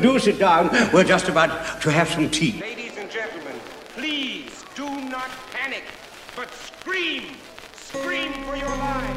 do sit down. We're just about to have some tea. Ladies and gentlemen, please do not panic, but scream. Scream for your lives.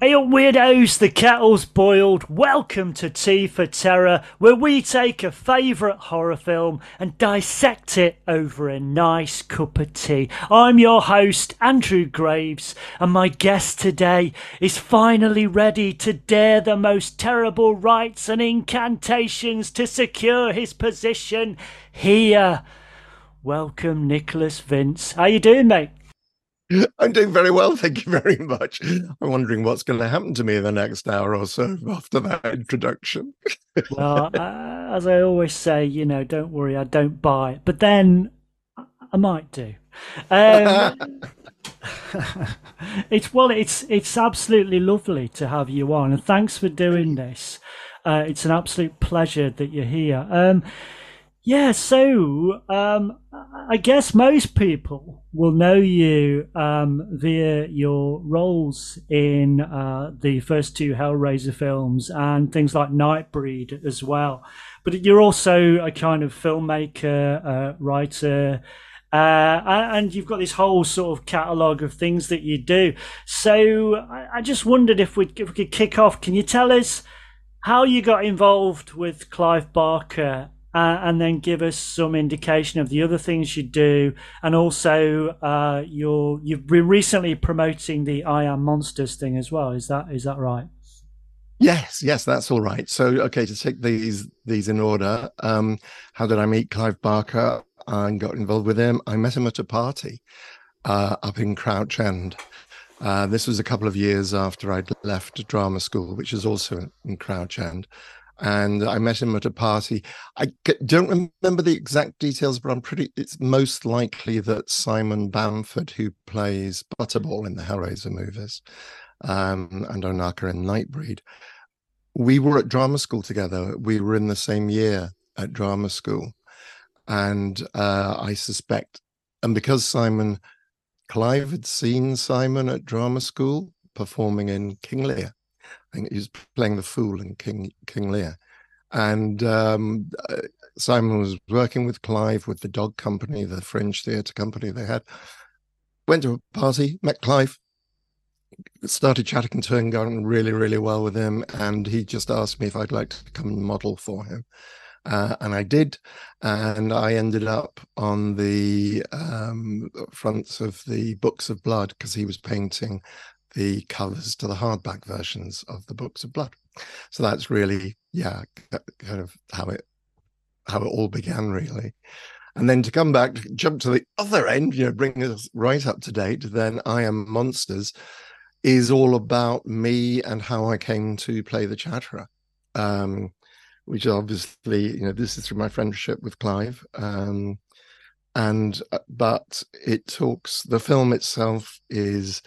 Hey up weirdos, the kettle's boiled. Welcome to Tea for Terror, where we take a favourite horror film and dissect it over a nice cup of tea. I'm your host, Andrew Graves, and my guest today is finally ready to dare the most terrible rites and incantations to secure his position here. Welcome, Nicholas Vince. How you doing, mate? I'm doing very well, thank you very much. I'm wondering what's going to happen to me in the next hour or so after that introduction. well, as I always say, you know, don't worry, I don't buy. But then I might do. Um, it's well, it's it's absolutely lovely to have you on, and thanks for doing this. Uh, it's an absolute pleasure that you're here. Um, yeah, so um, I guess most people will know you um, via your roles in uh, the first two Hellraiser films and things like Nightbreed as well. But you're also a kind of filmmaker, uh, writer, uh, and you've got this whole sort of catalogue of things that you do. So I, just wondered if we, if we could kick off. Can you tell us how you got involved with Clive Barker uh, and then give us some indication of the other things you do, and also uh, you're you've been recently promoting the I Am Monsters thing as well. Is that is that right? Yes, yes, that's all right. So, okay, to take these these in order. Um, how did I meet Clive Barker and got involved with him? I met him at a party uh, up in Crouch End. Uh, this was a couple of years after I'd left drama school, which is also in Crouch End and I met him at a party. I don't remember the exact details, but I'm pretty. It's most likely that Simon Bamford, who plays Butterball in the Hellraiser movies, um, and Ohnaka in Nightbreed, we were at drama school together. We were in the same year at drama school, and uh, I suspect, and because Simon Clive had seen Simon at drama school performing in King Lear I think he was playing the fool in King King Lear, and um, uh, Simon was working with Clive with the Dog Company, the Fringe Theatre Company they had. Went to a party, met Clive, started chatting to him, going really, really well with him, and he just asked me if I'd like to come and model for him. Uh, and I did, and I ended up on the um, fronts of the Books of Blood because he was painting the covers to the hardback versions of the books of blood. So that's really yeah kind of how it how it all began really. And then to come back jump to the other end you know bring us right up to date then i am monsters is all about me and how i came to play the chatterer um, which obviously you know this is through my friendship with clive um, and uh, but it talks the film itself is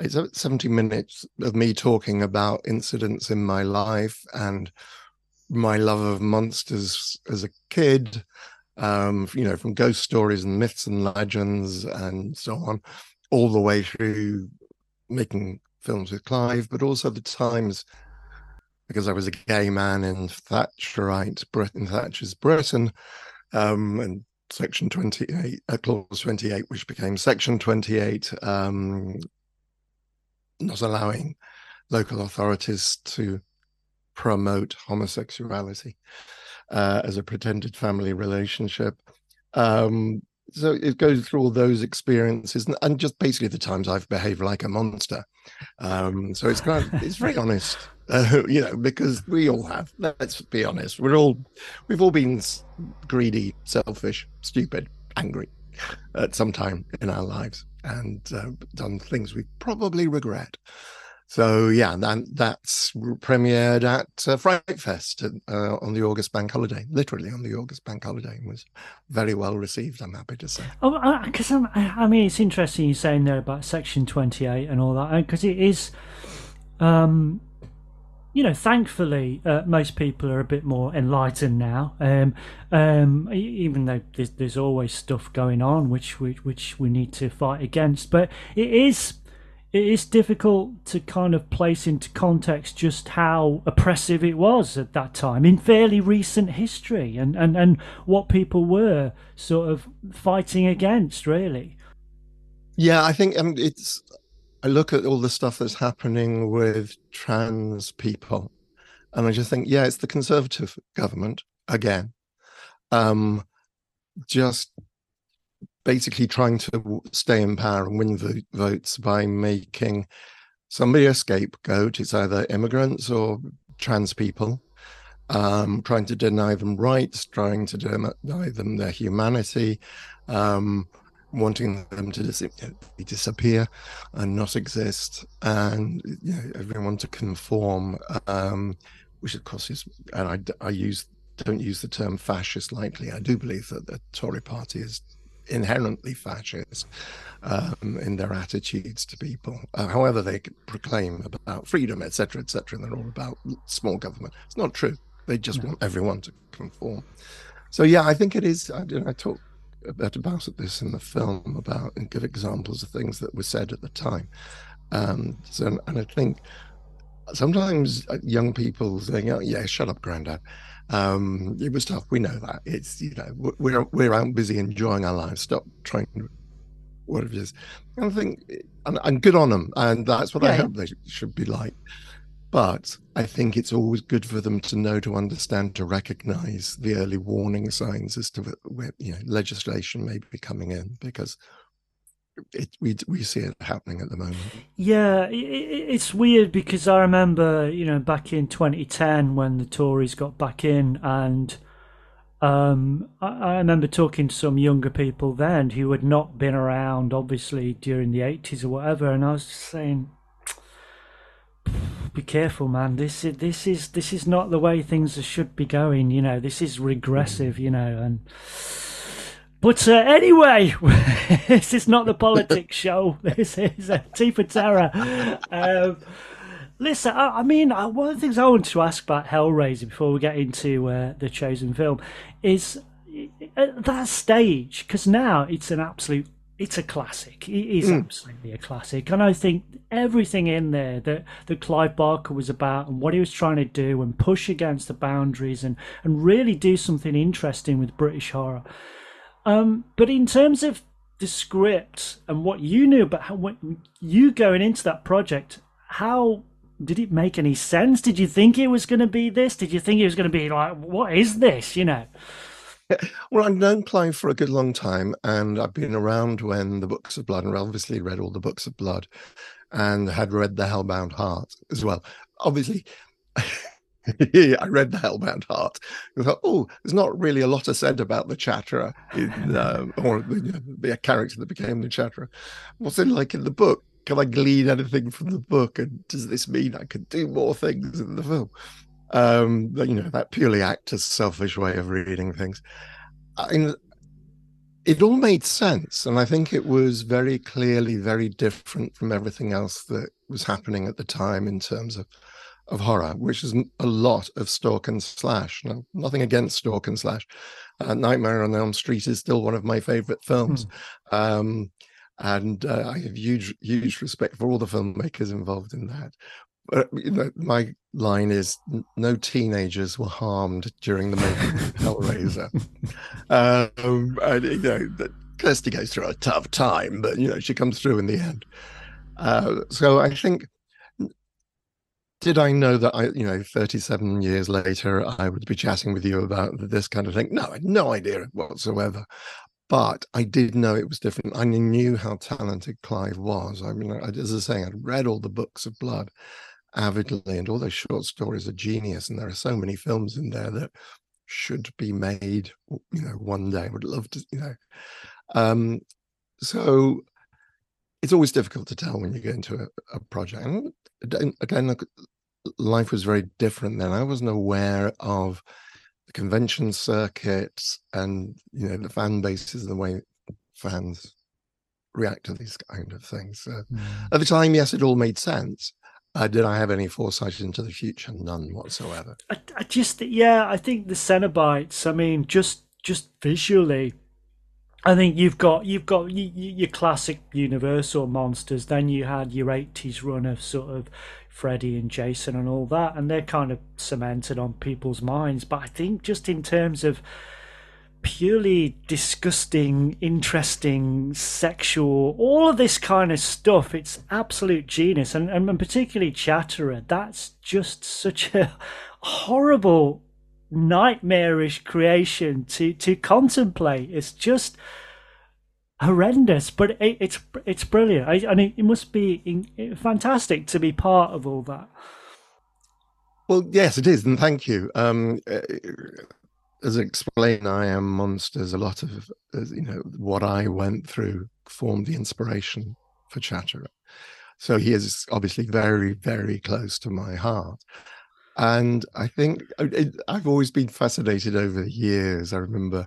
it's 70 minutes of me talking about incidents in my life and my love of monsters as a kid um, you know from ghost stories and myths and legends and so on all the way through making films with clive but also the times because i was a gay man in thatcherite britain thatcher's britain um, and section 28 uh, clause 28 which became section 28 um, not allowing local authorities to promote homosexuality uh, as a pretended family relationship. Um, so it goes through all those experiences and, and, just basically the times I've behaved like a monster. Um, so it's kind of it's very honest, uh, you know, because we all have. Let's be honest. We're all we've all been greedy, selfish, stupid, angry at some time in our lives and uh, done things we probably regret. So yeah, that, that's premiered at uh, Fright Fest uh, on the August Bank Holiday, literally on the August Bank Holiday, and was very well received. I'm happy to say. Oh, because I mean, it's interesting you saying there about Section 28 and all that, because it is. Um, you know, thankfully, uh, most people are a bit more enlightened now. Um, um, even though there's, there's, always stuff going on which, which which we need to fight against, but it is it is difficult to kind of place into context just how oppressive it was at that time in fairly recent history, and and and what people were sort of fighting against, really. Yeah, I think um, it's I look at all the stuff that's happening with trans people, and I just think, yeah, it's the conservative government again, um, just basically trying to stay in power and win the votes by making somebody a scapegoat. It's either immigrants or trans people, um, trying to deny them rights, trying to deny them their humanity. Um, wanting them to dis- disappear and not exist, and you know, everyone to conform, um, which of course is, and I, I use don't use the term fascist lightly. I do believe that the Tory party is inherently fascist um, in their attitudes to people. Uh, however, they proclaim about freedom, etc., etc., and they're all about small government. It's not true. They just no. want everyone to conform. So yeah, I think it is. I, I talk a bit about this in the film about and give examples of things that were said at the time. Um, so, and I think sometimes uh, young people saying, "Oh, yeah, shut up, granddad." Um, it was tough. We know that. It's you know we're we're out busy enjoying our lives. Stop trying to what it is. And I think and, and good on them, and that's what yeah, I hope yeah. they should be like. But I think it's always good for them to know, to understand, to recognize the early warning signs as to where you know legislation may be coming in because it, we we see it happening at the moment. Yeah, it, it's weird because I remember you know back in 2010 when the Tories got back in, and um, I, I, remember talking to some younger people then who had not been around, obviously during the 80s or whatever, and I was saying be careful, man. This is this is this is not the way things should be going. You know, this is regressive. You know, and but uh, anyway, this is not the politics show. This is a Tea for Terror. Um, listen, I, I mean, uh, one of the things I want to ask about Hellraiser before we get into uh, the chosen film is at that stage because now it's an absolute it's a classic. It is mm. absolutely a classic, and I think everything in there that that Clive Barker was about and what he was trying to do and push against the boundaries and and really do something interesting with British horror. Um, but in terms of the script and what you knew about how when you going into that project, how did it make any sense? Did you think it was going to be this? Did you think it was going to be like, what is this? You know. Well, I've known Clive for a good long time, and I've been around when the Books of Blood, and obviously read all the Books of Blood, and had read the Hellbound Heart as well. Obviously, I read the Hellbound Heart. I thought, oh, there's not really a lot of said about the Chatterer, in, um, or the, the character that became the Chatterer. What's it like in the book? Can I glean anything from the book? And does this mean I could do more things in the film? Um, you know, that purely actor's selfish way of reading things. I mean, it all made sense. And I think it was very clearly very different from everything else that was happening at the time in terms of, of horror, which is a lot of stalk and slash. No, nothing against stalk and slash. Uh, Nightmare on Elm Street is still one of my favorite films. Hmm. Um, and uh, I have huge, huge respect for all the filmmakers involved in that. But you know, my line is no teenagers were harmed during the making of Hellraiser. um, and, you know, Kirsty goes through a tough time, but you know, she comes through in the end. Uh, so I think did I know that I, you know, 37 years later, I would be chatting with you about this kind of thing? No, I had no idea whatsoever. But I did know it was different. I knew how talented Clive was. I mean, as I was saying, I'd read all the books of blood avidly, and all those short stories are genius. And there are so many films in there that should be made, you know, one day. I would love to, you know. Um, so it's always difficult to tell when you get into a, a project. And again, look, life was very different then. I wasn't aware of the convention circuits and you know the fan bases and the way fans react to these kind of things. So mm. At the time, yes, it all made sense, Uh, did I have any foresight into the future? None whatsoever. I, I just yeah, I think the Cenobites. I mean, just just visually, I think you've got you've got your classic Universal monsters. Then you had your eighties run of sort of Freddy and Jason and all that, and they're kind of cemented on people's minds. But I think just in terms of purely disgusting, interesting, sexual, all of this kind of stuff. It's absolute genius, and and particularly Chatterer. That's just such a horrible, nightmarish creation to to contemplate. It's just horrendous, but it, it's it's brilliant. I, and it, it must be in, fantastic to be part of all that. Well, yes, it is, and thank you. Um, as explained, I am monsters. A lot of you know what I went through formed the inspiration for Chatterer. So he is obviously very, very close to my heart. And I think uh, it, I've always been fascinated over the years. I remember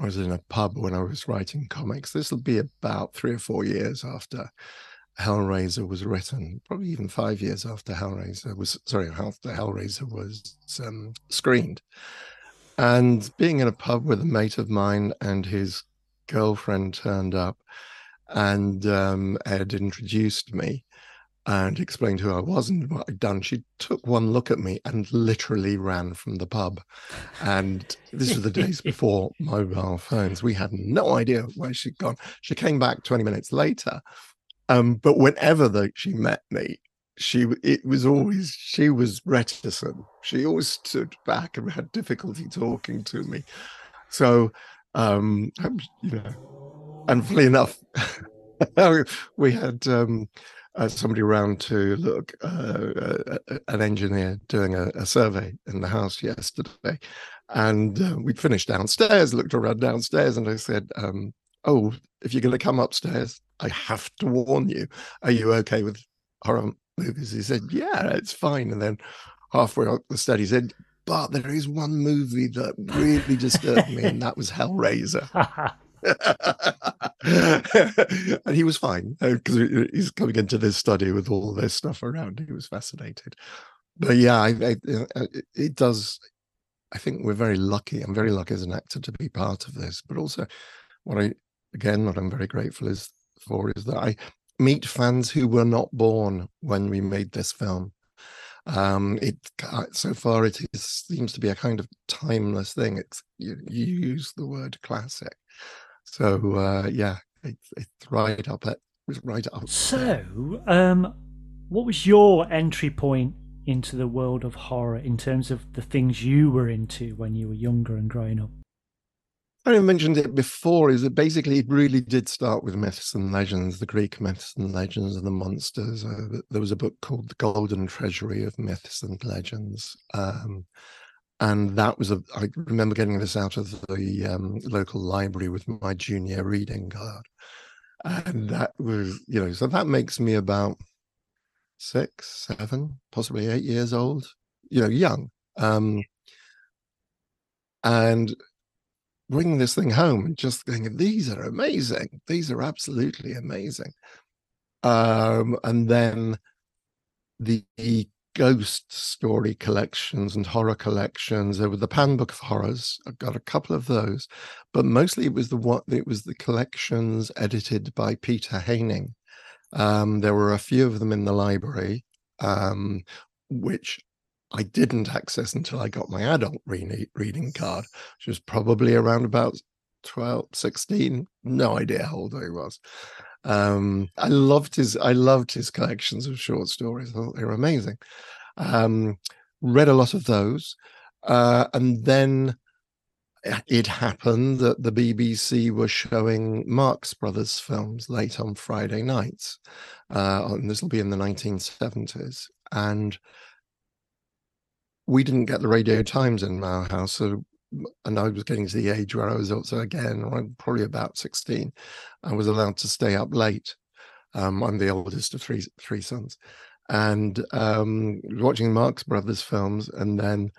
I was in a pub when I was writing comics. This will be about three or four years after Hellraiser was written, probably even five years after Hellraiser was sorry, after Hellraiser was um, screened. And being in a pub with a mate of mine and his girlfriend turned up, and um, Ed introduced me and explained who I was and what I'd done. She took one look at me and literally ran from the pub. And this was the days before mobile phones. We had no idea where she'd gone. She came back 20 minutes later. Um, but whenever the, she met me, she it was always she was reticent. She always stood back and had difficulty talking to me. So um you know and funny enough we had um uh, somebody around to look uh, uh, an engineer doing a, a, survey in the house yesterday. And uh, we'd finished downstairs looked around downstairs and i said um, oh if you're going to come upstairs i have to warn you. Are you okay with horror movies. He said, "Yeah, it's fine." And then halfway up the study, he said, "But there is one movie that really disturbed me, and that was Hellraiser." and he was fine because uh, he's coming into this study with all this stuff around. He was fascinated. But yeah, I, I, it does. I think we're very lucky. I'm very lucky as an actor to be part of this. But also, what I again, what I'm very grateful is for is that I meet fans who were not born when we made this film. Um, it so far it is, seems to be a kind of timeless thing. It's you, you use the word classic, so uh, yeah, it's, it's right up at right up. So, um, what was your entry point into the world of horror in terms of the things you were into when you were younger and growing up? I mentioned it before, is that basically it really did start with myths and legends, the Greek myths and legends and the monsters. Uh, there was a book called The Golden Treasury of Myths and Legends. Um, and that was a, I remember getting this out of the um, local library with my junior reading card. And that was, you know, so that makes me about six, seven, possibly eight years old, you know, young. Um, and bringing this thing home and just going, these are amazing. These are absolutely amazing. Um, and then the ghost story collections and horror collections. There were the Pan Book of Horrors. I've got a couple of those, but mostly it was the what it was the collections edited by Peter Haining. Um, there were a few of them in the library, um, which I didn't access until I got my adult re- reading card, which was probably around about 12, 16. No idea how old I was. Um, I loved his I loved his collections of short stories. I thought they were amazing. Um, read a lot of those. Uh, and then it happened that the BBC were showing Marx Brothers films late on Friday nights. Uh, and this will be in the 1970s. And we didn't get the radio times in our house. So, and I was getting to the age where I was also again, probably about 16, I was allowed to stay up late. Um, I'm the oldest of three three sons, and um, watching Marx Brothers films, and then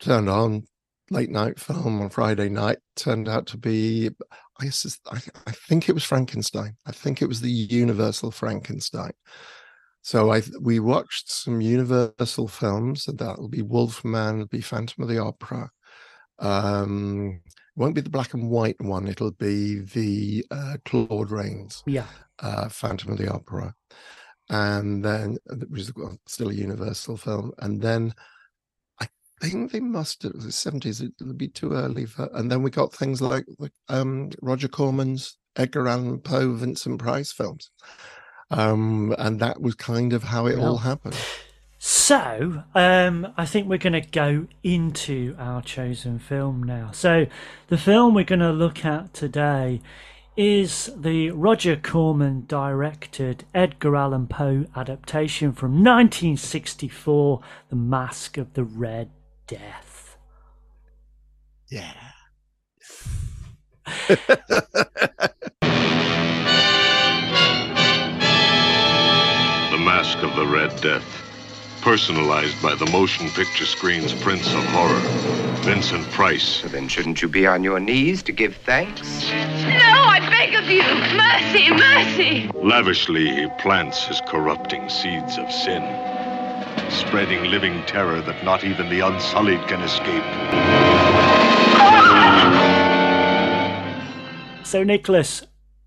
turned on late night film on Friday night. Turned out to be, I I, I think it was Frankenstein. I think it was the Universal Frankenstein, So I we watched some Universal films, and that will be Wolfman, it'll be Phantom of the Opera. Um, it won't be the black and white one; it'll be the uh, Claude Rains, Yeah. uh, Phantom of the Opera, and then which is still a Universal film, and then I think they must have the seventies. It'll be too early for, and then we got things like like um, Roger Corman's Edgar Allan Poe, Vincent Price films, um, and that was kind of how it all happened. So, um, I think we're going to go into our chosen film now. So, the film we're going to look at today is the Roger Corman directed Edgar Allan Poe adaptation from 1964, The Masque of the Red Death. Yeah. The Masque of the Red Death. Personalized by the motion picture screen's Prince of Horror, Vincent Price. Then shouldn't you be on your knees to give thanks? No, I beg of you! Mercy, mercy! Lavishly, he plants his corrupting seeds of sin, spreading living terror that not even the unsullied can escape. So, Nicholas,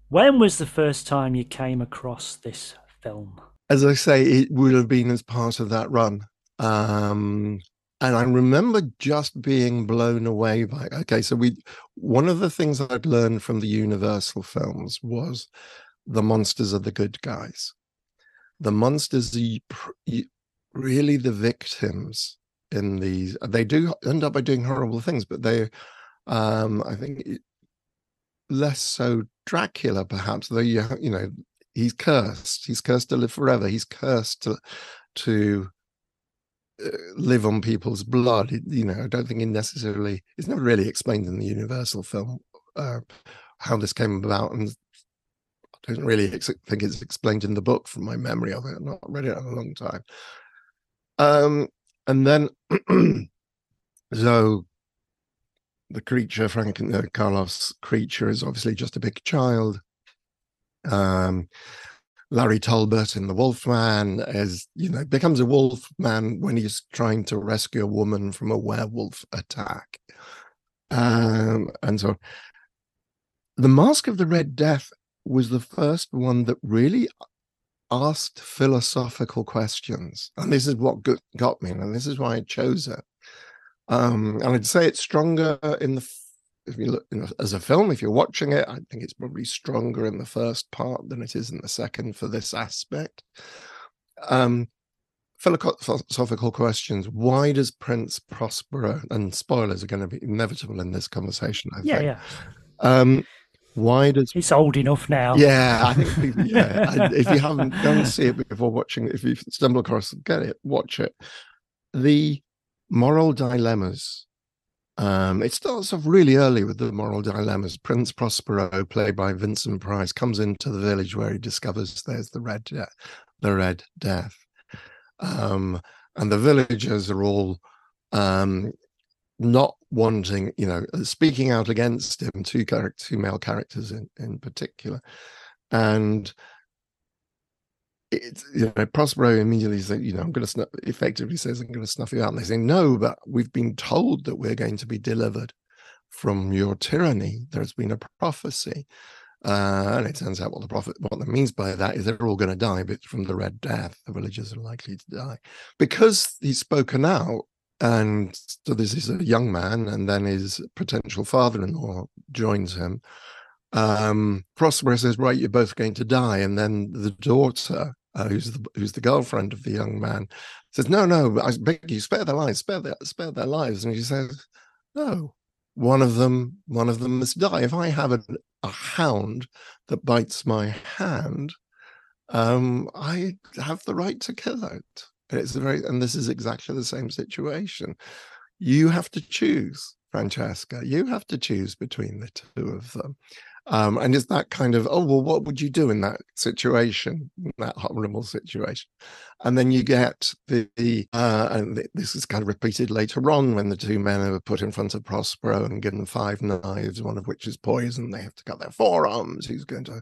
when was the first time you came across this film? As I say, it would have been as part of that run. Um, and I remember just being blown away by okay, so we one of the things I'd learned from the Universal films was the monsters are the good guys. The monsters are really the victims in these. They do end up by doing horrible things, but they, um, I think, less so Dracula, perhaps. Though you you know he's cursed. He's cursed to live forever. He's cursed to to uh, live on people's blood. You know, I don't think he necessarily. It's never really explained in the Universal film uh, how this came about, and I don't really ex- think it's explained in the book from my memory of it. I've not read it in a long time. Um, and then so the creature, Frank uh, Karloff's creature, is obviously just a big child. Um, Larry Talbot in The Wolfman is, you know, becomes a wolf man when he's trying to rescue a woman from a werewolf attack. Um, and so The Masque of the Red Death was the first one that really asked philosophical questions. And this is what got, me, and this is why I chose it. Um, and I'd say it's stronger in the if you look you know, as a film, if you're watching it, I think it's probably stronger in the first part than it is in the second for this aspect. Um, philosophical questions. Why does Prince Prospero, and spoilers are going to be inevitable in this conversation, I Yeah, think. yeah. Um, why does He's old enough now. yeah, I think people, yeah. If you haven't don't see it before watching, if you stumble across, it, get it, watch it. The moral dilemmas. Um, it starts off really early with the moral dilemmas. Prince Prospero, played by Vincent Price, comes into the village where he discovers there's the red, De- the red death, um, and the villagers are all um, not wanting, you know, uh, speaking out against him. Two characters, two male characters in in particular, and it's you know Prospero immediately says, you know, I'm going to snuff, effectively says, I'm going to snuff you out. And they say, no, but we've been told that we're going to be delivered from your tyranny. There's been a prophecy. Uh, and it turns out what the prophet what that means by that is they're all going to die, but from the red death, the villagers are likely to die because he's spoken out. And so this is a young man, and then his potential father-in-law joins him. Um, Prospero says, "Right, you're both going to die," and then the daughter, uh, who's the who's the girlfriend of the young man, says, "No, no, I beg you, spare their lives, spare their spare their lives." And she says, "No, one of them, one of them must die. If I have a, a hound that bites my hand, um, I have the right to kill it." It's very, and this is exactly the same situation. You have to choose, Francesca. You have to choose between the two of them. Um, and it's that kind of, oh, well, what would you do in that situation, that horrible situation? And then you get the, the uh, and th- this is kind of repeated later on when the two men are put in front of Prospero and given five knives, one of which is poison. They have to cut their forearms. Who's going to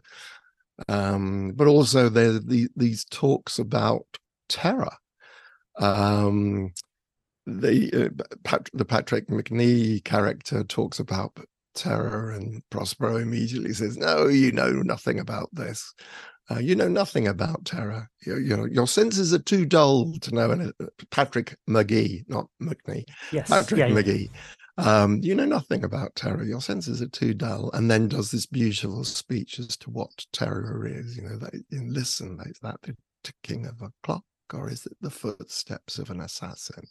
um, but also there the, these talks about terror. Um, the uh, Pat, the Patrick Macnee character talks about terror, and Prospero immediately says, "No, you know nothing about this. Uh, you know nothing about terror. You, you know your senses are too dull to know." And Patrick Magee, not McNee, Yes. Patrick yeah, yeah. Magee. Um, you know nothing about terror. Your senses are too dull. And then does this beautiful speech as to what terror is. You know, that, and listen, is that the ticking of a clock, or is it the footsteps of an assassin?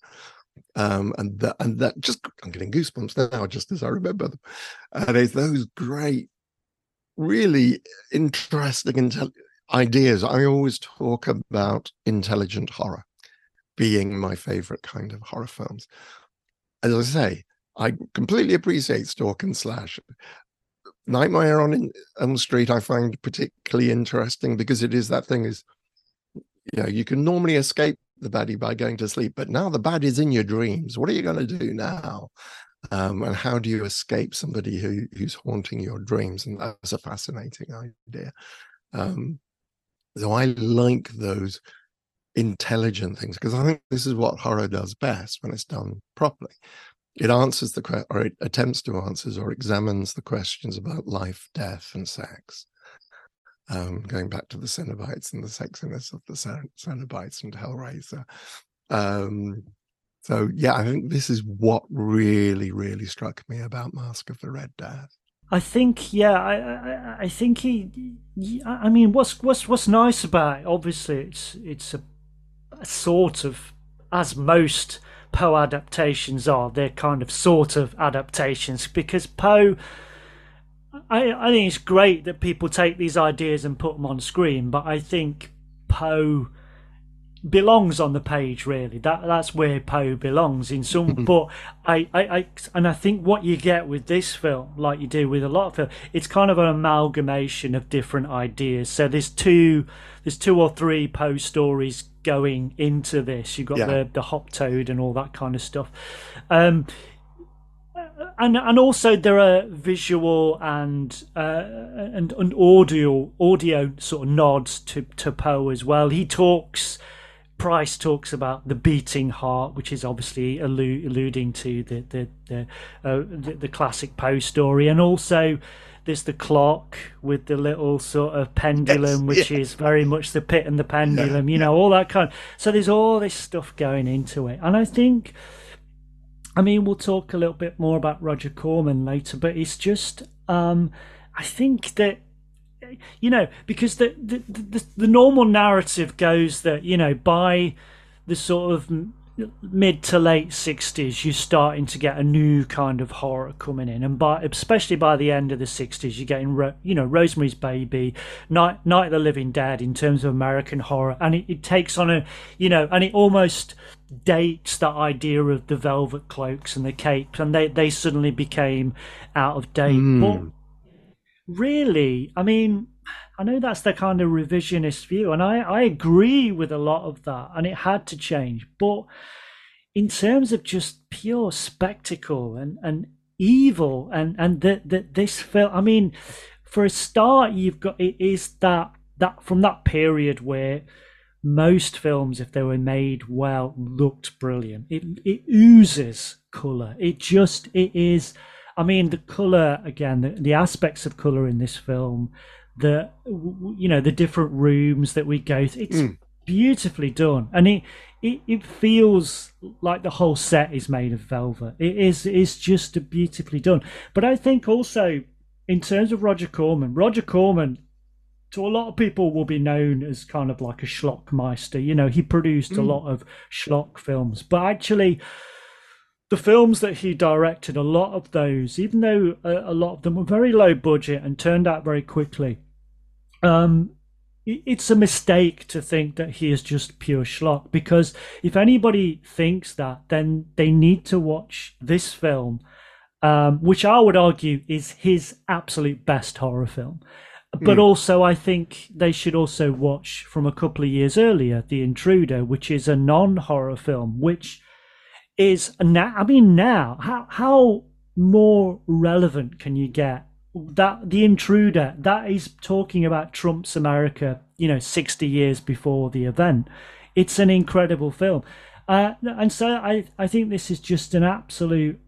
Um, and that, and that just I'm getting goosebumps now, just as I remember them. And it's those great, really interesting intel- ideas. I always talk about intelligent horror being my favorite kind of horror films. As I say, I completely appreciate Stalk and Slash. Nightmare on Elm Street I find particularly interesting because it is that thing is, you know, you can normally escape the baddie by going to sleep, but now the bad is in your dreams. What are you going to do now? Um, and how do you escape somebody who who's haunting your dreams? And that's a fascinating idea. Um, so I like those intelligent things because I think this is what horror does best when it's done properly. It answers the or it attempts to answer or examines the questions about life, death, and sex. Um, going back to the Cenobites and the sexiness of the Cen- Cenobites and Hellraiser. Um, so yeah, I think this is what really, really struck me about Masque of the Red Death. I think, yeah, I, I, I think he. he- I mean, what's what's what's nice about it? Obviously, it's it's a, a sort of as most Poe adaptations are. They're kind of sort of adaptations because Poe. I I think it's great that people take these ideas and put them on screen, but I think Poe belongs on the page really. That that's where poe belongs in some but I, I i and i think what you get with this film like you do with a lot of film it's kind of an amalgamation of different ideas. So there's two there's two or three poe stories going into this. You've got Yeah. the the hop toad and all that kind of stuff. Um and and also there are visual and uh, and and audio audio sort of nods to to Poe as well. He talks. Price talks about the beating heart, which is obviously allu- alluding to the the the, uh, the the classic Poe story, and also there's the clock with the little sort of pendulum, which is very much the pit and the pendulum, you know, all that kind. so there's all this stuff going into it, and I think. I mean, we'll talk a little bit more about Roger Corman later, but it's just, um, I think that, you know, because the, the the the normal narrative goes that you know by the sort of mid to late 60s you're starting to get a new kind of horror coming in. And by especially by the end of the 60s you're getting you know rosemary's baby night night of the living dead in terms of american horror. And it, it takes on a you know and it almost dates that idea of the velvet cloaks and the capes and they they suddenly became out of date. Hmm. But really i mean i know that's the kind of revisionist view and i i agree with a lot of that and it had to change. But in terms of just pure spectacle and and evil and and that that this film i mean for a start you've got it is that that from that period where most films if they were made well looked brilliant. It it oozes color it just it is i mean the color again the, the aspects of color in this film the you know the different rooms that we go through it's hmm. beautifully done. And it, it it feels like the whole set is made of velvet. It is it's just beautifully done. But i think also in terms of roger corman roger corman to a lot of people will be known as kind of like a schlockmeister. You know he produced a lot of schlock films but actually the films that he directed a lot of those even though a, a lot of them were very low budget and turned out very quickly um it's a mistake to think that he is just pure schlock because if anybody thinks that then they need to watch this film um, which i would argue is his absolute best horror film but also i think they should also watch from a couple of years earlier the intruder which is a non-horror film which is now i mean now how how more relevant can you get that the intruder that is talking about Trump's America, you know, sixty years before the event. It's an incredible film, uh, and so I I think this is just an absolute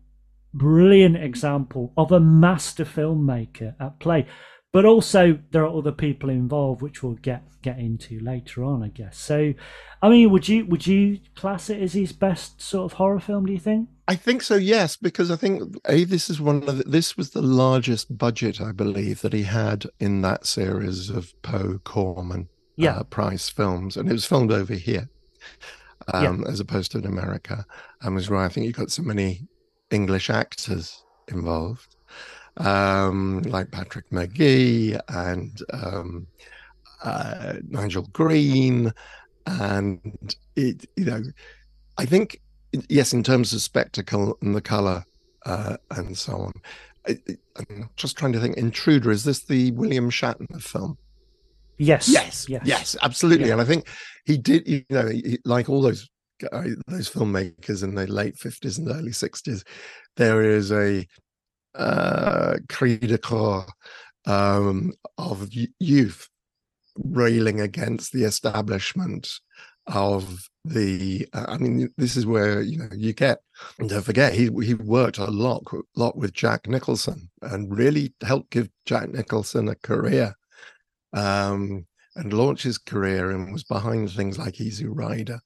brilliant example of a master filmmaker at play. But also there are other people involved, which we'll get get into later on, I guess. So, I mean, would you would you class it as his best sort of horror film? Do you think? I think so, yes, because I think a this is one of the, this was the largest budget I believe that he had in that series of Poe Corman Yeah. uh, Price films, and it was filmed over here um, as opposed to in America. And was why I think you got so many English actors involved, um, like Patrick Magee and um, uh, Nigel Green, and it you know, I think yes, in terms of spectacle and the color uh, and so on. I, I'm just trying to think. Intruder is this the William Shatner film? Yes. Yes, Yes. yes, absolutely. Yeah. And I think he did. You know, he, like all those those filmmakers in the late fifties and early sixties, there is a uh, um, of youth railing against the establishment of the uh, i mean this is where you know you get don't forget he he worked a lot lot with jack nicholson and really helped give jack nicholson a career um and launch his career and was behind things like easy rider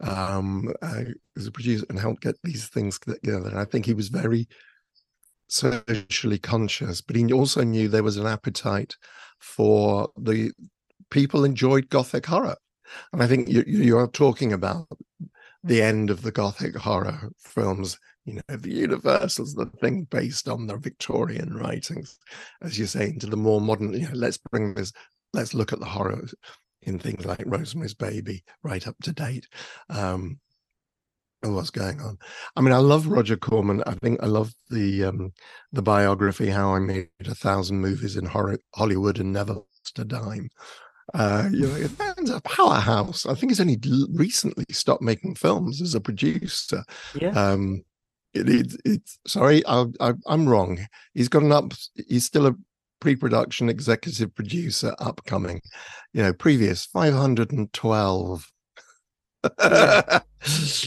um uh, as a producer and helped get these things together. And i think he was very socially conscious but he also knew there was an appetite for the people enjoyed gothic horror and I think you, you you are talking about the end of the Gothic horror films. You know, the Universal's the thing based on the Victorian writings, as you say, into the more modern. You know, let's bring this. Let's look at the horror in things like Rosemary's Baby, right up to date. Um, what's going on? I mean, I love Roger Corman. I think I love the um, the biography, "How I Made a Thousand Movies in Horror, Hollywood and Never Lost a Dime." Uh, you know, man's a powerhouse. I think he's only recently stopped making films as a producer. Yeah. Um, it, it, it's sorry, I, I, I'm wrong. He's got an up. He's still a pre-production executive producer upcoming. You know, previous 512. I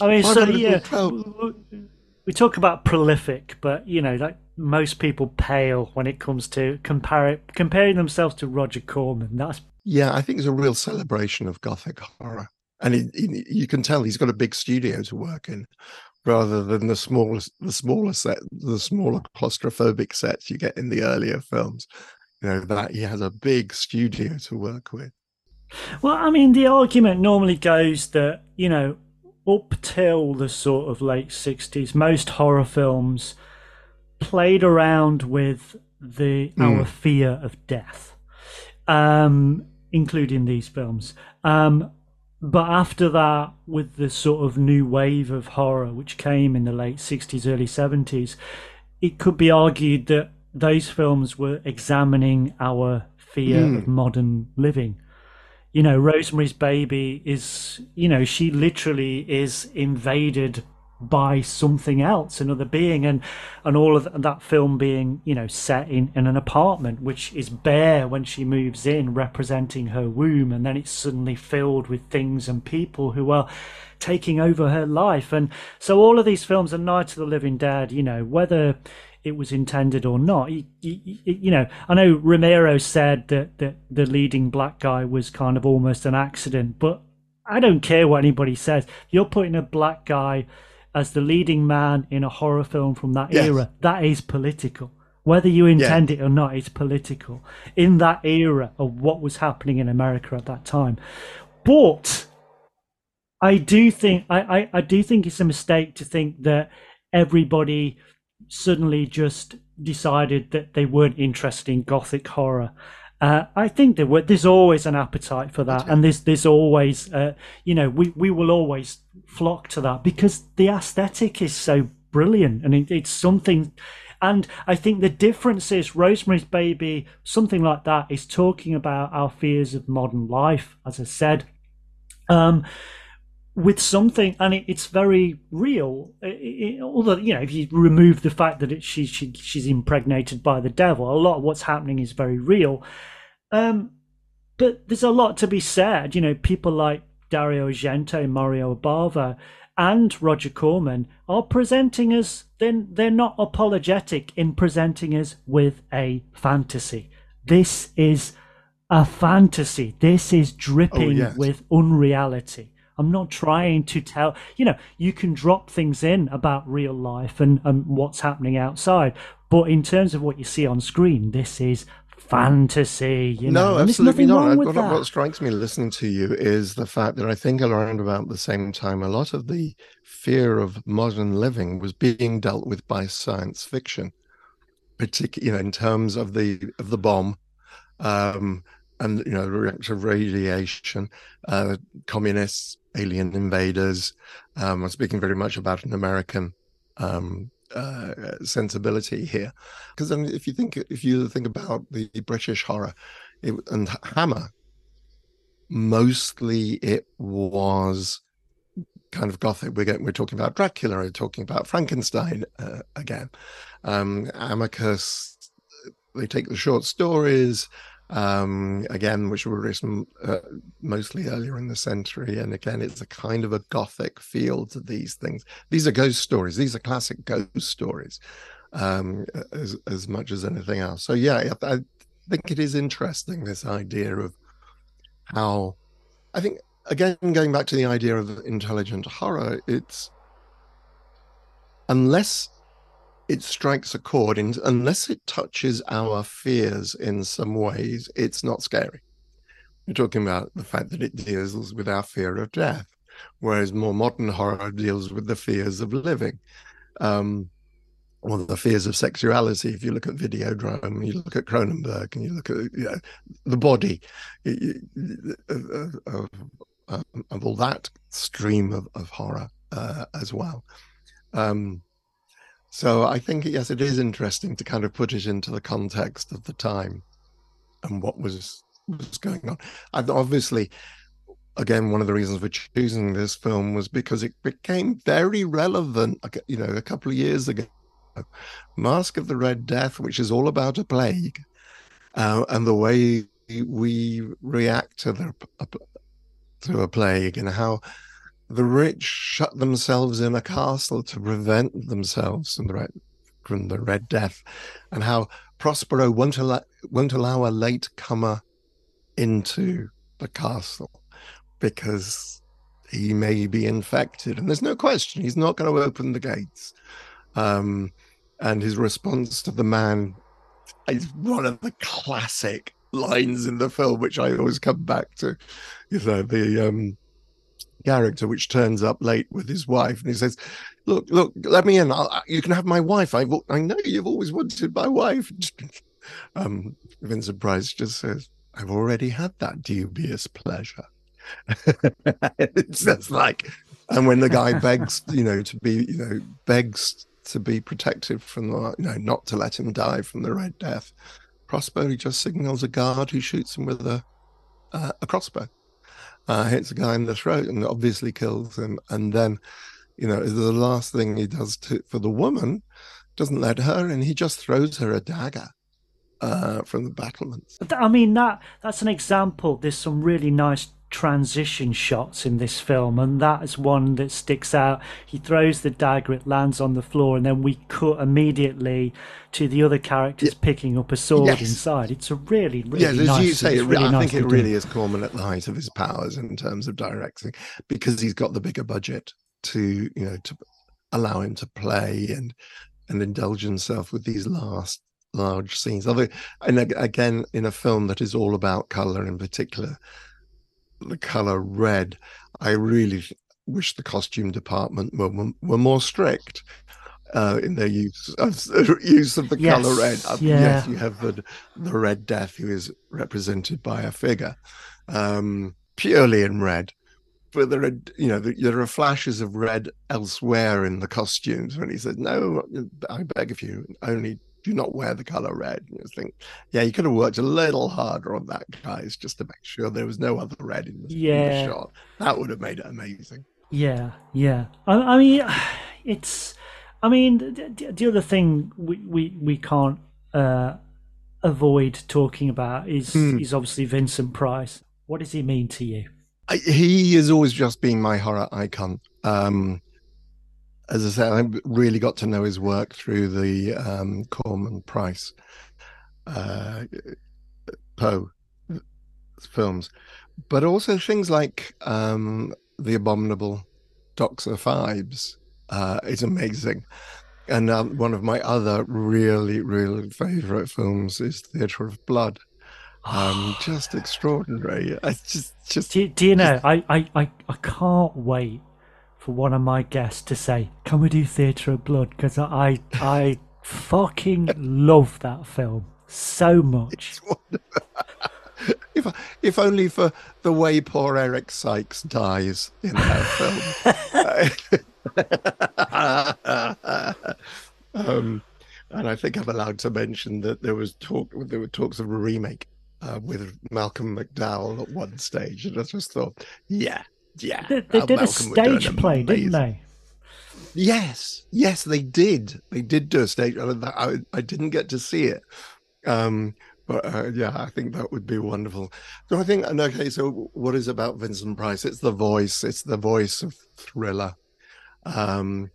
mean, so yeah, 512. w- w- we talk about prolific, but you know, like most people pale when it comes to compare comparing themselves to Roger Corman. That's Yeah, I think it's a real celebration of Gothic horror, and you can tell he's got a big studio to work in, rather than the smallest, the smaller set, the smaller claustrophobic sets you get in the earlier films. You know that he has a big studio to work with. Well, I mean, the argument normally goes that you know, up till the sort of late '60s, most horror films played around with the our fear of death, um, including these films. Um, but after that, with the sort of new wave of horror which came in the late 60s, early 70s, it could be argued that those films were examining our fear of modern living. You know, Rosemary's Baby is, you know, she literally is invaded by something else, another being, and and all of that film being, you know, set in, in an apartment which is bare when she moves in, representing her womb, and then it's suddenly filled with things and people who are taking over her life. And so all of these films are Night of the Living Dead, you know, whether it was intended or not. You, you, you know, I know Romero said that, that the leading black guy was kind of almost an accident, but I don't care what anybody says. You're putting a black guy as the leading man in a horror film from that Yes. era. That is political. Whether you intend it or not, it's political in that era of what was happening in America at that time. But I do think I, I, I do think it's a mistake to think that everybody suddenly just decided that they weren't interested in gothic horror. Uh, I think there were, there's always an appetite for that, and there's there's always uh, you know we, we will always flock to that because the aesthetic is so brilliant and it, it's something. And I think the difference is Rosemary's Baby, something like that, is talking about our fears of modern life, as I said. Um, with something, and it, it's very real. It, it, although you know, if you remove the fact that it, she, she she's impregnated by the devil, a lot of what's happening is very real. Um, but there's a lot to be said. You know, people like Dario Argento, Mario Bava, and Roger Corman are presenting us. Then they're not apologetic in presenting us with a fantasy. This is a fantasy. This is dripping Oh, yes. with unreality. I'm not trying to tell, you know, you can drop things in about real life and, and what's happening outside. But in terms of what you see on screen, this is fantasy. You know, no, and absolutely nothing not. wrong with What, that. what strikes me listening to you is the fact that I think around about the same time, a lot of the fear of modern living was being dealt with by science fiction, particularly, you know, in terms of the of the bomb, um, and you know, the reactive radiation, uh, communists, alien invaders. Um, I'm speaking very much about an American um, uh, sensibility here, because I mean, if you think if you think about the British horror it, and Hammer, mostly it was kind of gothic. We're getting, we're talking about Dracula, we're talking about Frankenstein uh, again. Um, Amicus, they take the short stories um again which were written uh, mostly earlier in the century and again it's a kind of a gothic feel to these things. These are ghost stories. These are classic ghost stories um as as much as anything else. So yeah i, I think it is interesting this idea of how i think again going back to the idea of intelligent horror it's unless it strikes a chord in, unless it touches our fears in some ways it's not scary. We're talking about the fact that it deals with our fear of death whereas more modern horror deals with the fears of living um or the fears of sexuality. If you look at videodrome you look at cronenberg and you look at you know, the body of, of, of, all that stream of, of horror uh, as well. Um so I think yes, it is interesting to kind of put it into the context of the time and what was was going on. And obviously, again, one of the reasons for choosing this film was because it became very relevant. You know, a couple of years ago, Masque of the Red Death, which is all about a plague, uh, and the way we react to the to a plague and how the rich shut themselves in a castle to prevent themselves from the red, from the red death, and how Prospero won't allow won't allow a late comer into the castle because he may be infected, and there's no question he's not going to open the gates. Um, and his response to the man is one of the classic lines in the film, which I always come back to. You know, the um, character which turns up late with his wife and he says look look let me in. I'll, you can have my wife. I, I know you've always wanted my wife. Um vincent price just says i've already had that dubious pleasure. It's just like and when the guy begs you know to be you know begs to be protected from the you know not to let him die from the red death prospero he just signals a guard who shoots him with a uh, a crossbow uh, hits a guy in the throat and obviously kills him. And then, you know, the last thing he does to for the woman doesn't let her in. He just throws her a dagger uh, from the battlements. I mean that that's an example. There's some really nice transition shots in this film, and that is one that sticks out. He throws the dagger, it lands on the floor, and then we cut immediately to the other characters picking up a sword Yes. inside. It's a really, really yes, as nice. you say, really I think it really is Corman at the height of his powers in terms of directing because he's got the bigger budget to, you know, to allow him to play and and indulge himself with these last large scenes. Although, and again, in a film that is all about color, in particular, the color red, I really wish the costume department were were, more strict. Uh, in their use of use of the Yes, color red, Uh, yeah. yes, you have the the Red Death, who is represented by a figure, um, purely in red. But there are, you know, there are flashes of red elsewhere in the costumes. When he says, "No, I beg of you, only do not wear the color red." You think, yeah, you could have worked a little harder on that, guys, just to make sure there was no other red in the, in the Yeah. shot. That would have made it amazing. Yeah, yeah. I, I mean, it's. I mean, the, the other thing we we we can't uh, avoid talking about is Hmm. is obviously Vincent Price. What does he mean to you? I, he has always just been my horror icon. Um, as I said, I really got to know his work through the um, Corman Price uh, Poe films, but also things like um, The Abominable Doctor Phibes uh, is amazing. And um, one of my other really, really favorite films is Theatre of Blood. Um, just extraordinary. I just, just Do, you- do you know? I, I, I, I can't wait for one of my guests to say, "Can we do Theatre of Blood?" Because I, I fucking love that film so much. if if only for the way poor Eric Sykes dies in that film. um, and I think I'm allowed to mention that there was talk there were talks of a remake uh, with Malcolm McDowell at one stage, and I just thought, yeah, yeah, They, they did a Malcolm an stage play, didn't they? Yes, yes, they did. They did do a stage. I, I, I didn't get to see it, um, but uh, yeah, I think that would be wonderful. So I think, and okay, so what is about Vincent Price? It's the voice. It's the voice of thriller. Um,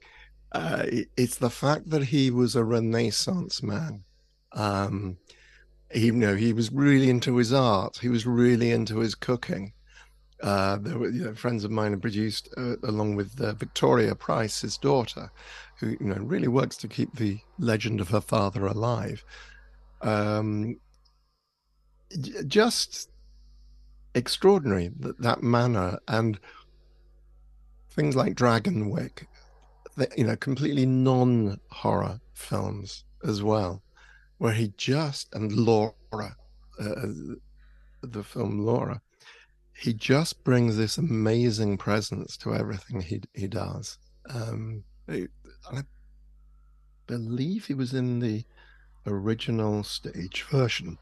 uh, it's the fact that he was a Renaissance man. Um, he, you know, he was really into his art. He was really into his cooking. Uh, there were you know, friends of mine had produced, uh, along with uh, Victoria Price, his daughter, who you know really works to keep the legend of her father alive. Um, just extraordinary that that manner and things like Dragonwyck, the, you know, completely non-horror films as well, where he just and Laura, uh, the film Laura he just brings this amazing presence to everything he he does. Um, I, I believe he was in the original stage version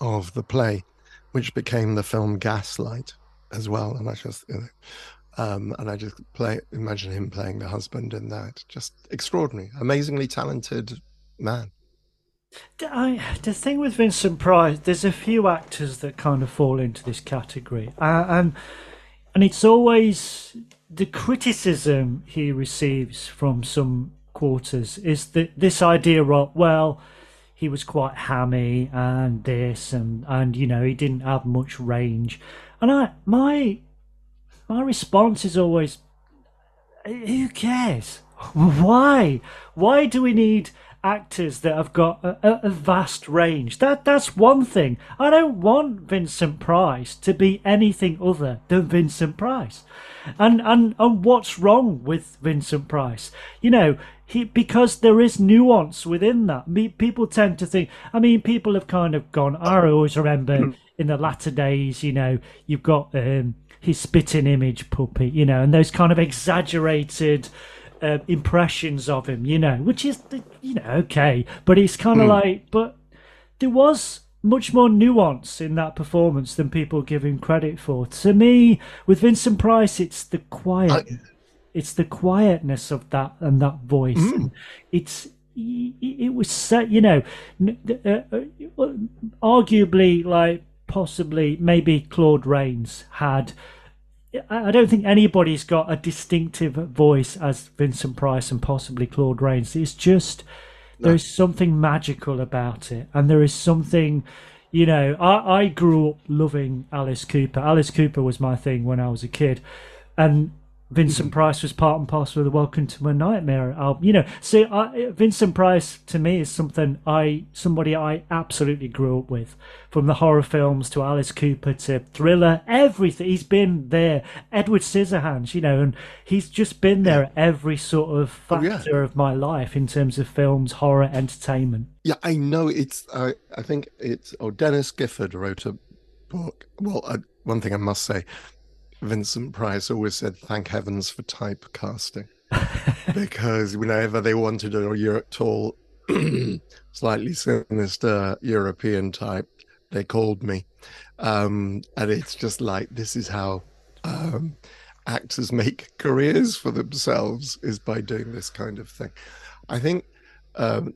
of the play, which became the film Gaslight as well. And I just, um, and I just play imagine him playing the husband in that. Just extraordinary, amazingly talented man. I, the thing with Vincent Price, there's a few actors that kind of fall into this category, uh, and and it's always the criticism he receives from some quarters is that this idea of well, he was quite hammy and this and and you know he didn't have much range, and I my my response is always who cares? Why? Why do we need actors that have got a, a- vast range? That that's one thing. I don't want Vincent Price to be anything other than Vincent Price. And and and what's wrong with Vincent Price? You know, he because there is nuance within that. Me, people tend to think. I mean, people have kind of gone. I always remember in the latter days. You know, you've got. Um, his spitting image puppy, you know, and those kind of exaggerated uh, impressions of him, you know, which is, you know, okay, but it's kind of like, but there was much more nuance in that performance than people give him credit for. To me, with Vincent Price, it's the quiet, it's the quietness of that and that voice. And it's it was so you know, uh, uh, arguably like possibly maybe Claude Rains had. I I don't think anybody's got a distinctive voice as Vincent Price and possibly Claude Rains. It's just there's something magical about it, and there is something, you know. I, I grew up loving Alice Cooper. Alice Cooper was my thing when I was a kid, and Vincent Price was part and parcel of the Welcome to My Nightmare album. You know, so I, Vincent Price to me is something I somebody I absolutely grew up with, from the horror films to Alice Cooper to thriller, everything. He's been there. Edward Scissorhands, you know, and he's just been there at every sort of Oh, yeah. factor of my life in terms of films, horror, entertainment. Yeah, I know it's. I I think it's. Oh, Denis Gifford wrote a book. Well, uh, one thing I must say, Vincent Price always said, "Thank heavens for typecasting," because whenever they wanted a tall, slightly sinister European type, they called me, um, and it's just like this is how. Um, actors make careers for themselves is by doing this kind of thing. I think um,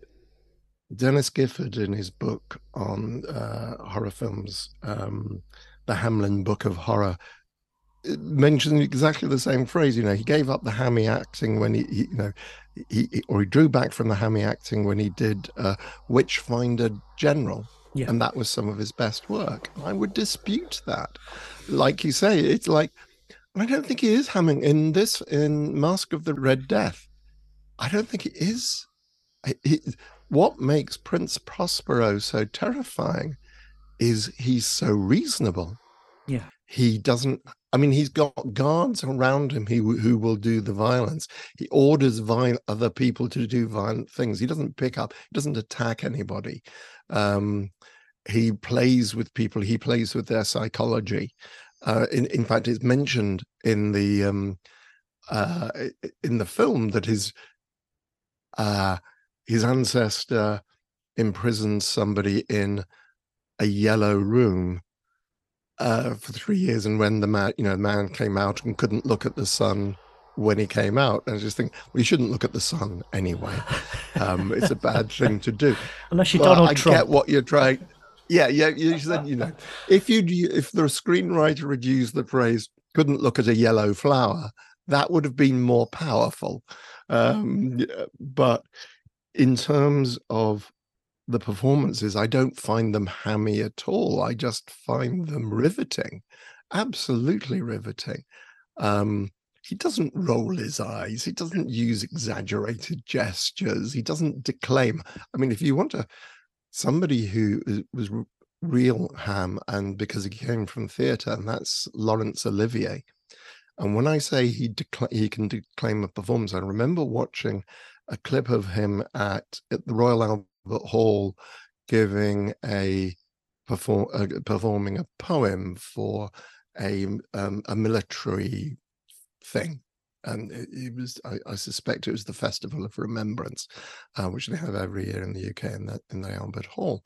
Denis Gifford, in his book on uh, horror films, um, the Hamlyn Book of Horror, mentioned exactly the same phrase. You know, he gave up the hammy acting when he, he you know, he, or he drew back from the hammy acting when he did uh, Witchfinder General. Yeah. And that was some of his best work. I would dispute that. Like you say, it's like I don't think he is hamming in this in Masque of the Red Death. I don't think he is. He, what makes Prince Prospero so terrifying is he's so reasonable. Yeah. He doesn't I mean, he's got guards around him who who will do the violence. He orders viol- other people to do violent things. He doesn't pick up. He doesn't attack anybody. Um, he plays with people. He plays with their psychology. Uh, in in fact, it's mentioned in the um, uh, in the film that his uh, his ancestor imprisoned somebody in a yellow room uh, for three years, and when the man, you know, the man came out and couldn't look at the sun when he came out, and I just think well, you shouldn't look at the sun anyway. Um, it's a bad thing to do. Unless you're But Donald I Trump. get what you're trying. Yeah, yeah. You said, you know, if you if the screenwriter had used the phrase "couldn't look at a yellow flower," that would have been more powerful. Um, but in terms of the performances, I don't find them hammy at all. I just find them riveting, absolutely riveting. Um, he doesn't roll his eyes. He doesn't use exaggerated gestures. He doesn't declaim. I mean, if you want to, somebody who was real ham, and because he came from theatre, and that's Laurence Olivier. And when I say he decla- he can declaim a performance, I remember watching a clip of him at, at the Royal Albert Hall giving a perform uh, performing a poem for a um, a military thing. And it, it was I, I suspect it was the festival of remembrance uh, which they have every year in the uk in the in the albert hall.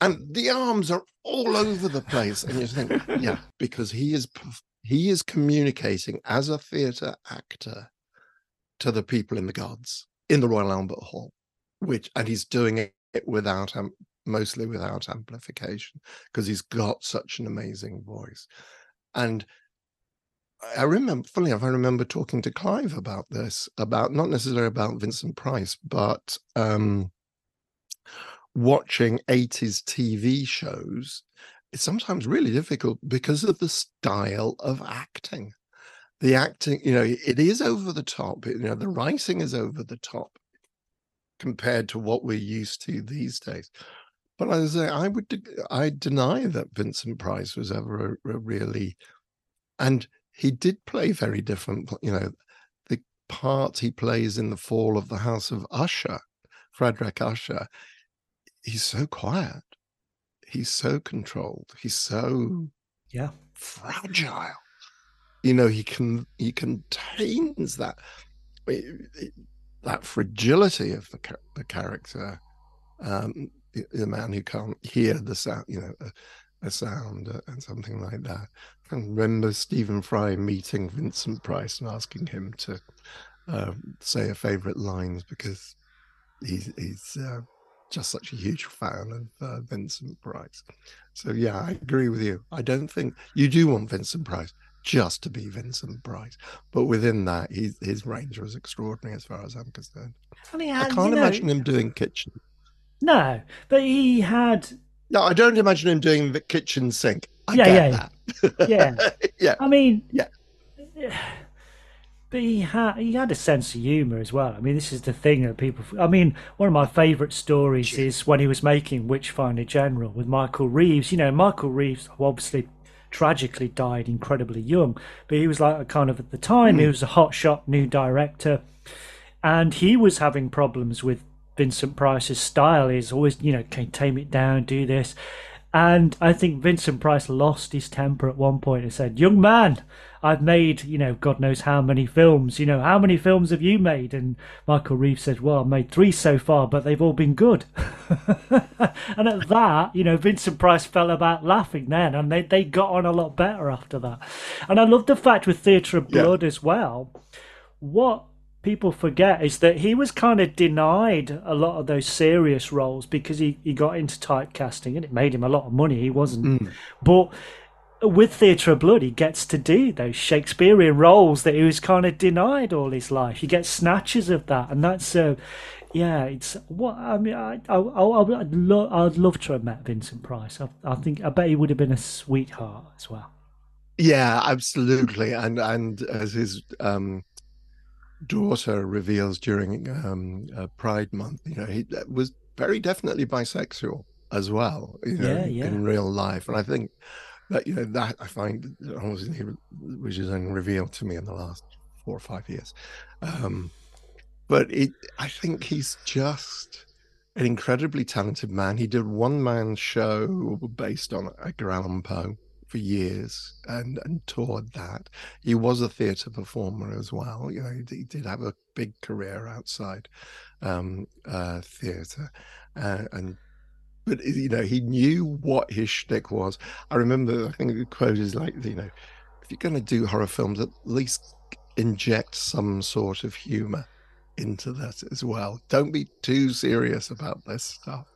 And the arms are all over the place and you think yeah because he is he is communicating as a theatre actor to the people in the gods in the royal albert hall which and he's doing it without um, mostly without amplification because he's got such an amazing voice and I remember, funny enough, I remember talking to Clive about this, about not necessarily about Vincent Price, but um, watching 80s TV shows. It's sometimes really difficult because of the style of acting. The acting, you know, it is over the top. You know, the writing is over the top compared to what we're used to these days. But I say, I would, I deny that Vincent Price was ever a, a really, and he did play very different. You know, the part he plays in the Fall of the House of Usher, Frederick Usher, he's so quiet. He's so controlled. He's so Yeah. fragile. You know, he can he contains that eh, eh, that fragility of the the character. Um, the, the man who can't hear the sound, you know, a, a sound uh, and something like that. I remember Stephen Fry meeting Vincent Price and asking him to uh, say a favorite lines because he's he's uh, just such a huge fan of uh, Vincent Price. So yeah, I agree with you. I don't think you do want Vincent Price just to be Vincent Price, but within that, his his range was extraordinary as far as I'm concerned. And he I can't you know- imagine him doing kitchen. No, but he had. No, I don't imagine him doing the kitchen sink. I Yeah, yeah. Yeah. yeah. I mean, Yeah. But he had he had a sense of humour as well. I mean, this is the thing that people. I mean, one of my favourite stories is when he was making Witchfinder General with Michael Reeves. You know, Michael Reeves obviously tragically died incredibly young, but he was like a kind of at the time he hmm. was a hotshot new director, and he was having problems with Vincent Price's style. He's always you know can tame it down, do this. And I think Vincent Price lost his temper at one point and said, "Young man, I've made, you know, God knows how many films. You know, how many films have you made?" And Michael Reeves said, "Well, I've made three so far, but they've all been good." and at that, you know, Vincent Price fell about laughing then, and they they got on a lot better after that. And I love the fact with Theatre of Yeah. Blood as well. What people forget is that he was kind of denied a lot of those serious roles because he, he got into typecasting and it made him a lot of money. He wasn't. Mm. But with Theatre of Blood, he gets to do those Shakespearean roles that he was kind of denied all his life. He gets snatches of that, and that's uh, yeah. It's what I mean. I, I, I, I'd, lo- I'd love to have met Vincent Price. I, I think I bet he would have been a sweetheart as well. Yeah, absolutely. And and as his um, daughter reveals during um, uh, Pride Month, you know, he was very definitely bisexual as well. You know, Yeah, yeah. in real life, and I think that you know that I find honestly, which is only revealed to me in the last four or five years. Um, but it, I think he's just an incredibly talented man. He did one man show based on Edgar Allan Poe for years and and toured that. He was a theatre performer as well. You know, he, he did have a big career outside um, uh, theatre, uh, and but you know he knew what his shtick was. I remember, I think the quote is like, you know, if you're going to do horror films, at least inject some sort of humor into that as well. Don't be too serious about this stuff.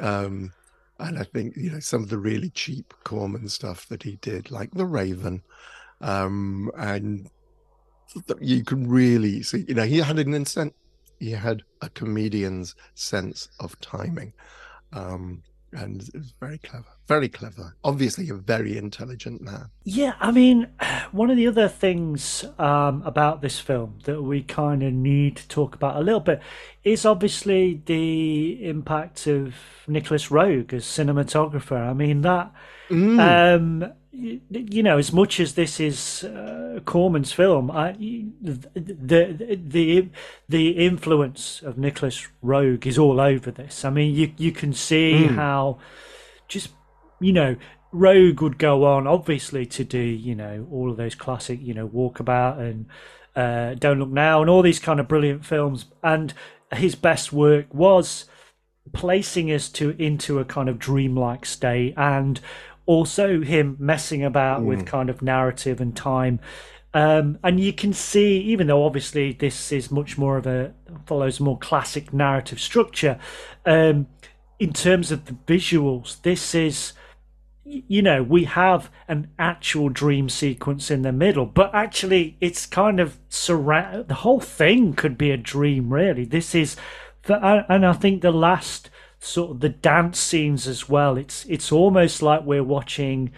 Um, and I think you know some of the really cheap Corman stuff that he did, like The Raven, um, and you can really see. You know, he had an instant. He had a comedian's sense of timing, um, and it was very clever. Very clever. Obviously, a very intelligent man. Yeah, I mean, one of the other things um, about this film that we kind of need to talk about a little bit is obviously the impact of Nicolas Roeg as cinematographer. I mean, that, um, you, you know, as much as this is uh, Corman's film, I, the, the the the influence of Nicolas Roeg is all over this. I mean, you you can see how just you know Roeg would go on obviously to do you know all of those classic you know walkabout and uh, don't look now and all these kind of brilliant films. And his best work was placing us to into a kind of dreamlike state and also him messing about with kind of narrative and time. Um, and you can see even though obviously this is much more of a follows a more classic narrative structure um, in terms of the visuals this is you know we have an actual dream sequence in the middle but actually it's kind of surround the whole thing could be a dream really. This is and i think the last sort of the dance scenes as well it's it's almost like we're watching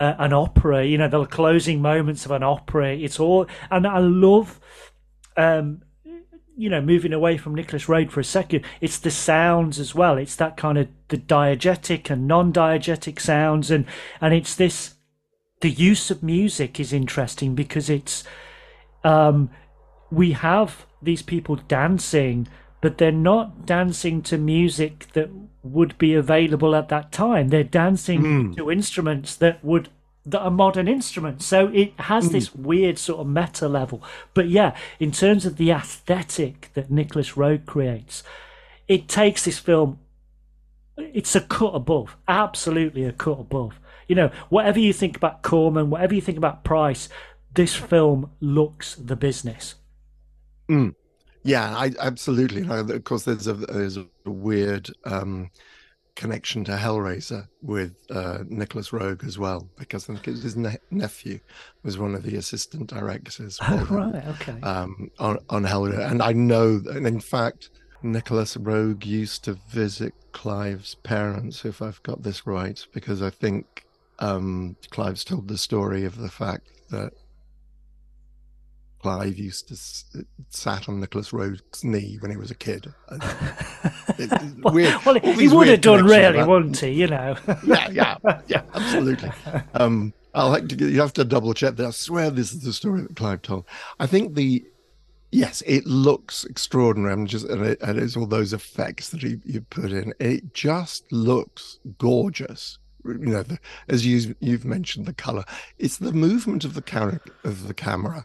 uh, an opera you know the closing moments of an opera it's all and i love um you know, moving away from Nicolas Roeg for a second, it's the sounds as well. It's that kind of the diegetic and non-diegetic sounds, and and it's this. The use of music is interesting because it's, um, we have these people dancing, but they're not dancing to music that would be available at that time. They're dancing to instruments that would that are modern instruments. So it has this weird sort of meta level. But yeah, in terms of the aesthetic that Nicolas Roeg creates, it takes this film. It's a cut above, absolutely a cut above. You know, whatever you think about Corman, whatever you think about Price, this film looks the business. Yeah, I absolutely. And Of course, there's a there's a weird um, connection to Hellraiser with uh, Nicolas Roeg as well, because I think his ne- nephew was one of the assistant directors Oh, right, okay. um, on on Hellraiser. And I know, and in fact, Nicolas Roeg used to visit Clive's parents, if I've got this right, because I think um, Clive's told the story of the fact that Clive used to s- sat on Nicolas Roeg's knee when he was a kid. It- well, weird. well, he would have done really, about- wouldn't he? You know. yeah, yeah, yeah, absolutely. Um, I'll have to, you have to double check that. I swear this is the story that Clive told. I think the yes, it looks extraordinary. I'm just and, it, and it's all those effects that you, you put in. It just looks gorgeous. you know, the, as you you've mentioned, the color. It's the movement of the character of the camera.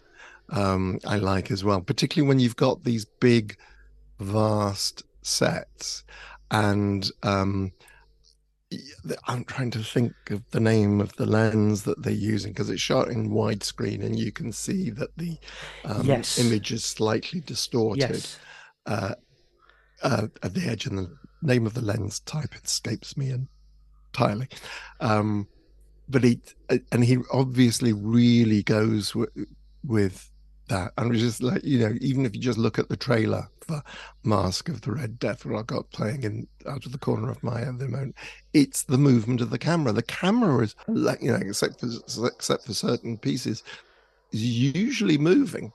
Um, I like as well, particularly when you've got these big, vast sets, and um, I'm trying to think of the name of the lens that they're using because it's shot in widescreen and you can see that the um, Yes. image is slightly distorted Yes. uh, uh, at the edge, and the name of the lens type escapes me entirely. Um, but he and he obviously really goes w- with that, and it's just like you know, even if you just look at the trailer for Masque of the Red Death, what I got playing in out of the corner of my eye at the moment, it's the movement of the camera. The camera is like you know, except for except for certain pieces, is usually moving.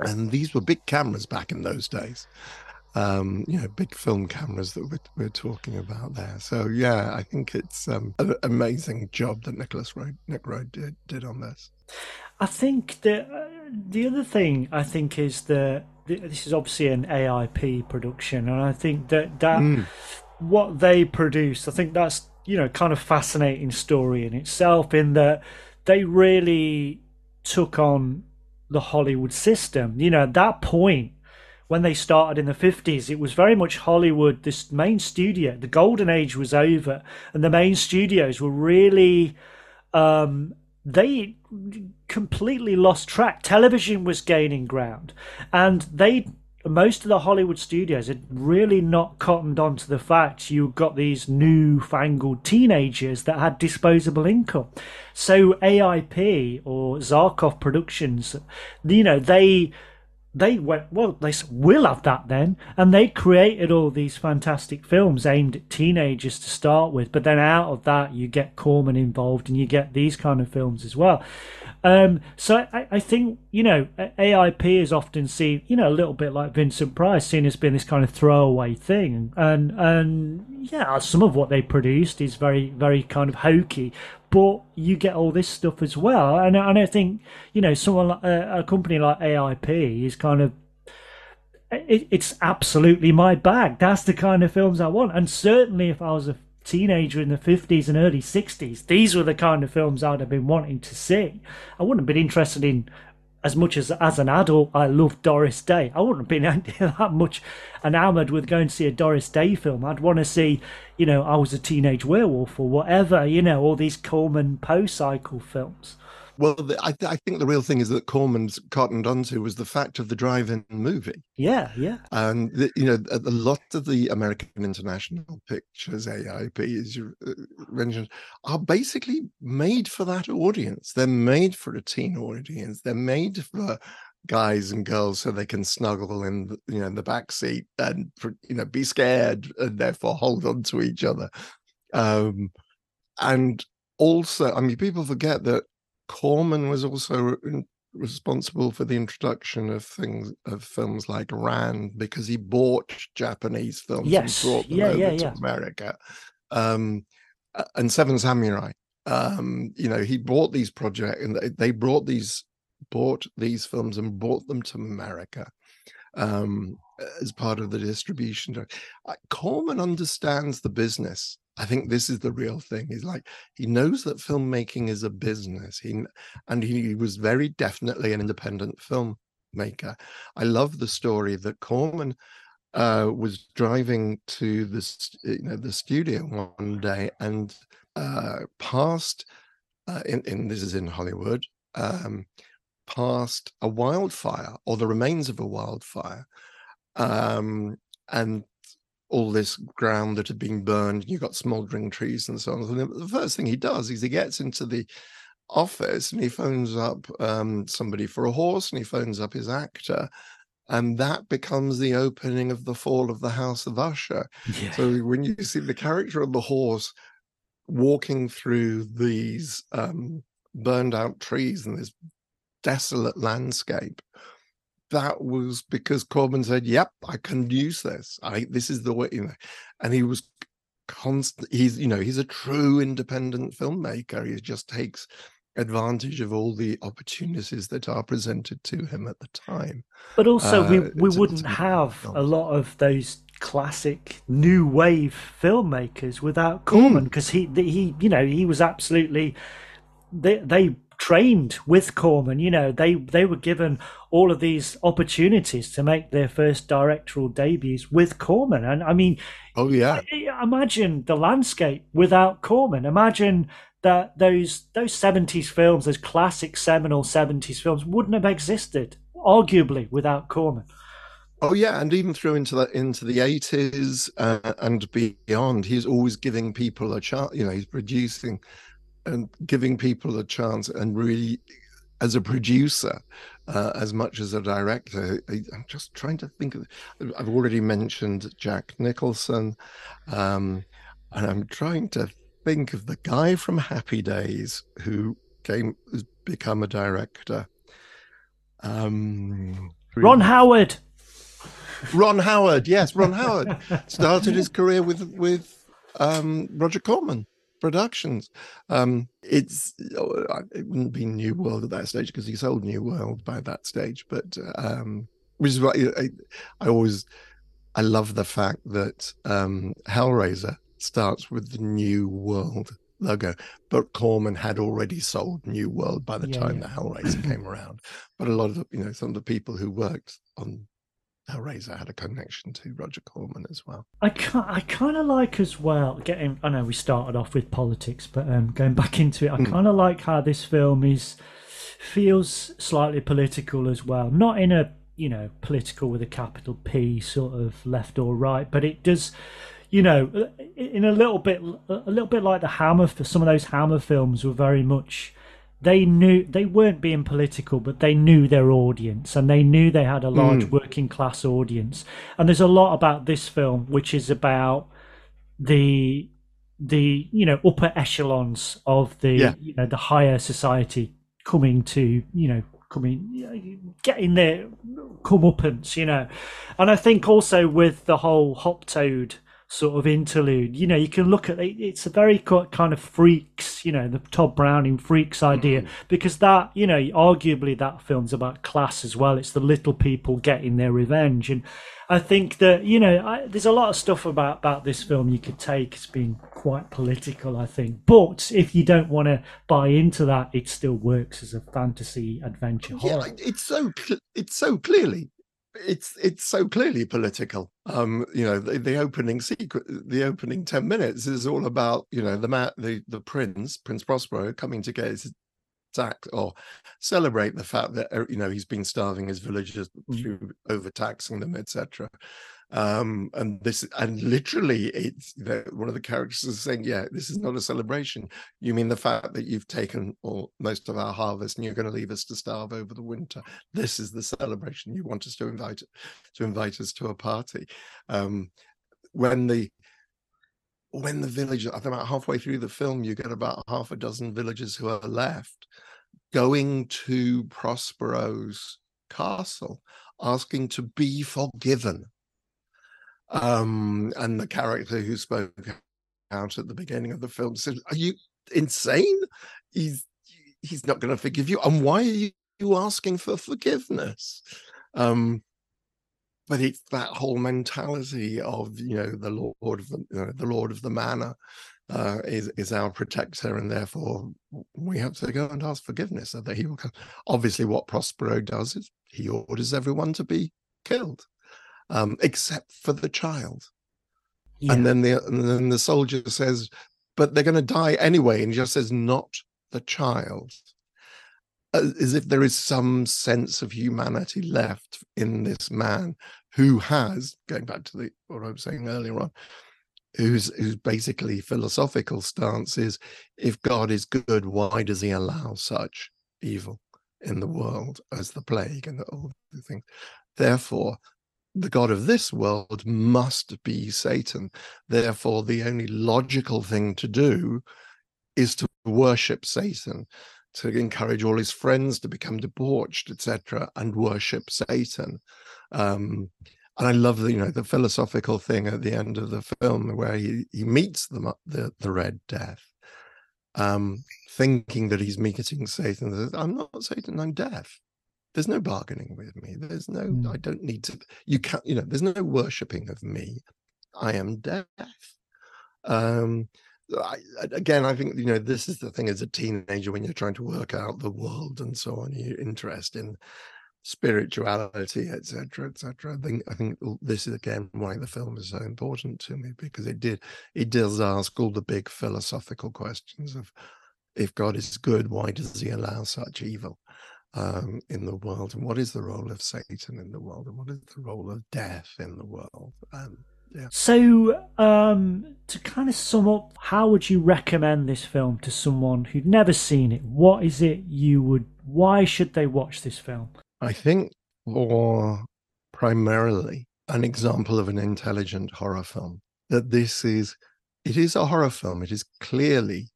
And these were big cameras back in those days. Um you know big film cameras that we're, we're talking about there. So yeah i think it's um an amazing job that Nicolas Roeg, Nick Roeg did, did on this I think that uh, the other thing I think is that th- this is obviously an AIP production, and I think that that what they produce, I think that's you know kind of fascinating story in itself. In that they really took on the Hollywood system. You know, at that point when they started in the 50s, it was very much Hollywood. This main studio, the golden age was over, and the main studios were really um, they completely lost track. Television was gaining ground, and they most of the Hollywood studios had really not cottoned on to the fact you got these new-fangled teenagers that had disposable income. So AIP or Zarkov Productions, you know, they they went well they said we'll have that then and they created all these fantastic films aimed at teenagers to start with but then out of that you get corman involved and you get these kind of films as well um, so I, I think you know aip is often seen you know a little bit like vincent price seen as being this kind of throwaway thing and and yeah some of what they produced is very very kind of hokey but you get all this stuff as well. And, and I think, you know, someone like a, a company like AIP is kind of, it, it's absolutely my bag. That's the kind of films I want. And certainly if I was a teenager in the 50s and early 60s, these were the kind of films I'd have been wanting to see. I wouldn't have been interested in as much as as an adult I loved Doris Day. I wouldn't have been that much enamored with going to see a Doris Day film. I'd want to see, you know, I was a teenage werewolf or whatever, you know, all these Corman Poe cycle films. Well the, I, I think the real thing is that corman's cottoned onto was the fact of the drive-in movie. Yeah, yeah. and the, you know a, a lot of the american international pictures aip as you uh, mentioned are basically made for that audience. They're made for a teen audience. They're made for guys and girls so they can snuggle in the, you know in the back seat and you know be scared and therefore hold on to each other. Um and also i mean people forget that corman was also responsible for the introduction of things of films like Rand because he bought Japanese films Yes, and brought them yeah, over yeah, to yeah. America. Um, and Seven Samurai. Um, you know, he bought these projects and they, brought these bought these films and brought them to America um, as part of the distribution. Uh, Corman understands the business. I think this is the real thing. He's like he knows that filmmaking is a business. He and he was very definitely an independent filmmaker. I love the story that Corman uh, was driving to the you know the studio one day and uh, passed uh, in, in this is in Hollywood um, past a wildfire or the remains of a wildfire um, and all this ground that had been burned You've got smoldering trees and so on and the first thing he does is he gets into the office and he phones up um, somebody for a horse and he phones up his actor and that becomes the opening of the fall of the house of usher Yeah. so when you see the character of the horse walking through these um, burned out trees and this desolate landscape, that was because Corman said, "Yep, I can use this. I this is the way." You know, and he was constant. He's you know he's a true independent filmmaker. He just takes advantage of all the opportunities that are presented to him at the time. But also, we, Uh, we to- wouldn't have a lot of those classic new wave filmmakers without Corman because he he you know he was absolutely they they trained with Corman you know they they were given all of these opportunities to make their first directorial debuts with Corman and I mean Oh yeah. imagine the landscape without Corman. Imagine that those those seventies films, those classic seminal seventies films, wouldn't have existed, arguably, without Corman. Oh yeah, and even through into the into the eighties uh, and beyond, he's always giving people a chance. You know, he's producing and giving people a chance, and really, as a producer, uh, as much as a director. I, I'm just trying to think of. I've already mentioned Jack Nicholson, um, and I'm trying to think of the guy from Happy Days who came has become a director. Um, Ron Howard. Ron Howard, yes, Ron Howard started his career with with um, Roger Corman Productions. Um, it's oh, it wouldn't be New World at that stage because he sold New World by that stage, but um, which is why I, I always I love the fact that um, Hellraiser starts with the New World logo, but Corman had already sold New World by the Yeah, time yeah. the Hellraiser came around. But a lot of the, you know, some of the people who worked on Hellraiser had a connection to Roger Corman as well. I I kind of like as well getting. I know we started off with politics, but um, going back into it, I kind of like how this film is feels slightly political as well. Not in a you know political with a capital P sort of left or right, but it does. You know, in a little bit, a little bit like the Hammer. For some of those Hammer films were very much they knew they weren't being political, but they knew their audience and they knew they had a hmm. large working class audience. And there's a lot about this film which is about the the you know upper echelons of the Yeah. you know the higher society coming to you know coming getting their comeuppance you know and i think also with the whole hop toad sort of interlude. You know you can look at it it's a very kind of freaks you know the Tod Browning freaks idea mm-hmm. because that you know arguably that film's about class as well. It's the little people getting their revenge. And i think that you know I, there's a lot of stuff about about this film you could take. As being quite political i think. But if you don't want to buy into that it still works as a fantasy adventure Yeah, horror. it's so it's so clearly it's it's so clearly political. Um, you know, the, the opening secret, the opening ten minutes is all about you know the ma- the the prince, Prince Prospero, coming to get his tax or celebrate the fact that uh, you know he's been starving his villagers through overtaxing them, etc. Um, and this and literally, it's the, one of the characters is saying, "Yeah, this is not a celebration. You mean the fact that you've taken all most of our harvest and you're going to leave us to starve over the winter? This is the celebration. You want us to invite to invite us to a party." Um, when the when the villagers, I think about halfway through the film, you get about half a dozen villagers who are left going to Prospero's castle, asking to be forgiven. Um, and the character who spoke out at the beginning of the film said, "Are you insane? He's he's not going to forgive you. And why are you, asking for forgiveness?" Um, but it's that whole mentality of you know the lord of the you know, the lord of the manor uh, is is our protector, and therefore we have to go and ask forgiveness so that he will come. Obviously, what Prospero does is he orders everyone to be killed, um, except for the child. yeah. And then the and then the soldier says, "But they're going to die anyway," and he just says, "Not the child." Uh, As if there is some sense of humanity left in this man who has, going back to the what I was saying earlier on, whose whose basically philosophical stance is, if God is good, why does He allow such evil in the world as the plague and all the things? Therefore, the God of this world must be Satan. Therefore, the only logical thing to do is to worship Satan, to encourage all his friends to become debauched, etc., and worship Satan. Um, and I love the you know the philosophical thing at the end of the film where he he meets the the, the Red Death, um, thinking that he's meeting Satan. Says, I'm not Satan. I'm Death. There's no bargaining with me. There's no, Mm. I don't need to, you can't, you know, there's no worshipping of me. I am death. Um, I, I- again, I think, you know, this is the thing as a teenager when you're trying to work out the world and so on, your interest in spirituality, etc., etc. I think, I think this is again why the film is so important to me because it did, it does ask all the big philosophical questions of if God is good, why does he allow such evil? Um, in the world, and what is the role of Satan in the world, and what is the role of death in the world? Um, yeah. So, um, to kind of sum up, how would you recommend this film to someone who'd never seen it? What is it you would? Why should they watch this film? I think for primarily an example of an intelligent horror film, that this is, it is a horror film. It is clearly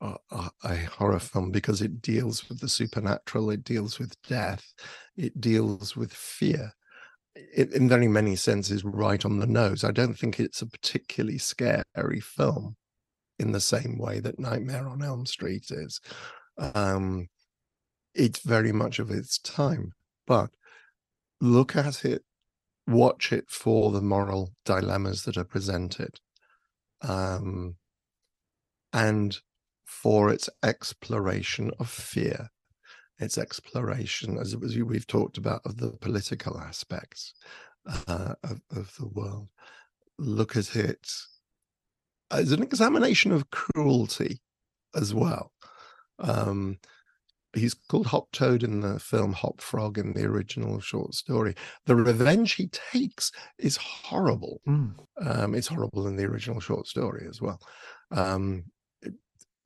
a, a, horror film because it deals with the supernatural, it deals with death, it deals with fear. It, in very many senses, right on the nose. I don't think it's a particularly scary film in the same way that Nightmare on Elm Street is. Um, it's very much of its time, but look at it, watch it for the moral dilemmas that are presented, um, and for its exploration of fear, its exploration, as, we've talked about, of the political aspects uh, of, of the world. Look at it as an examination of cruelty as well. Um, he's called Hop Toad in the film Hop Frog in the original short story. The revenge he takes is horrible. Mm. Um, it's horrible in the original short story as well. Um,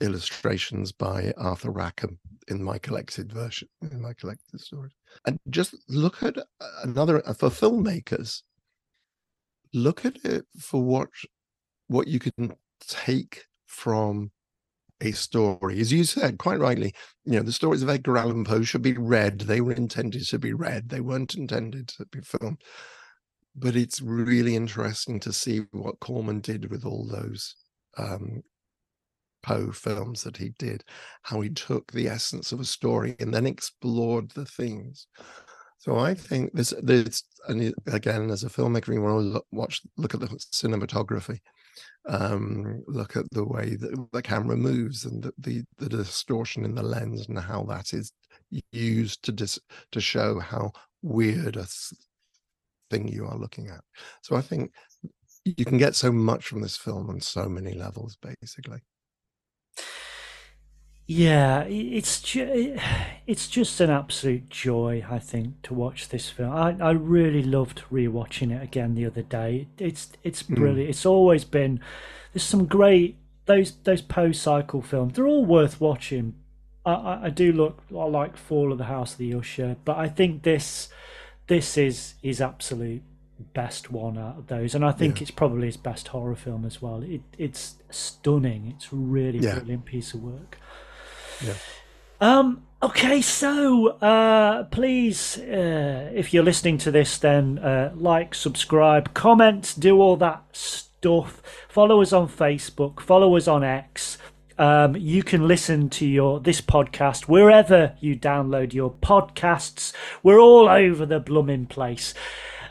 illustrations by Arthur Rackham in my collected version, in my collected stories. And just look at another for filmmakers. Look at it for what what you can take from a story. As you said quite rightly, you know, the stories of Edgar Allan Poe should be read. They were intended to be read. They weren't intended to be filmed. But it's really interesting to see what Corman did with all those um, Poe films that he did, how he took the essence of a story and then explored the themes. So I think this, this and again, as a filmmaker, you want to look, watch, look at the cinematography, um, look at the way that the camera moves and the, the, the distortion in the lens and how that is used to dis, to show how weird a thing you are looking at. So I think you can get so much from this film on so many levels, basically. Yeah, it's ju- it's just an absolute joy, I think, to watch this film. I, I really loved rewatching it again the other day. It's it's brilliant. Mm. It's always been there's some great those those Poe cycle films. They're all worth watching. I, I, I do look I like Fall of the House of the Usher, but I think this this is his absolute best one out of those, and I think yeah. it's probably his best horror film as well. It it's stunning. It's really yeah. brilliant piece of work. Yeah. Um. Okay. So, uh, please, uh, if you're listening to this, then uh, like, subscribe, comment, do all that stuff. Follow us on Facebook. Follow us on X. Um, you can listen to your this podcast wherever you download your podcasts. We're all over the blooming place.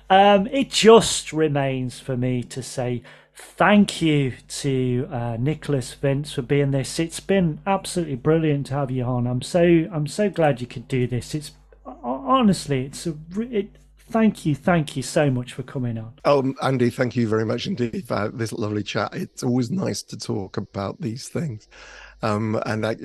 Um, it just remains for me to say thank you to uh, Nicholas Vince for being this. It's been absolutely brilliant to have you on. I'm so I'm so glad you could do this. It's honestly, it's a it, thank you, thank you so much for coming on. Oh, Andy, thank you very much indeed for this lovely chat. It's always nice to talk about these things. Um, and, uh,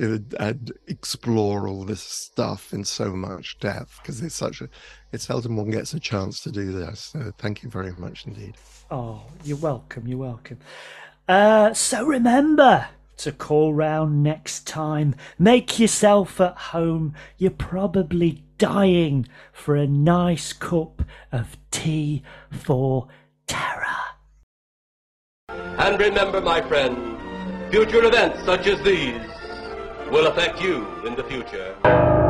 and explore all this stuff in so much depth because it's such a it's seldom one gets a chance to do this. So thank you very much indeed. Oh, you're welcome. You're welcome. Uh, so remember to call round next time. Make yourself at home. You're probably dying for a nice cup of tea for terror. And remember, my friend, future events such as these will affect you in the future.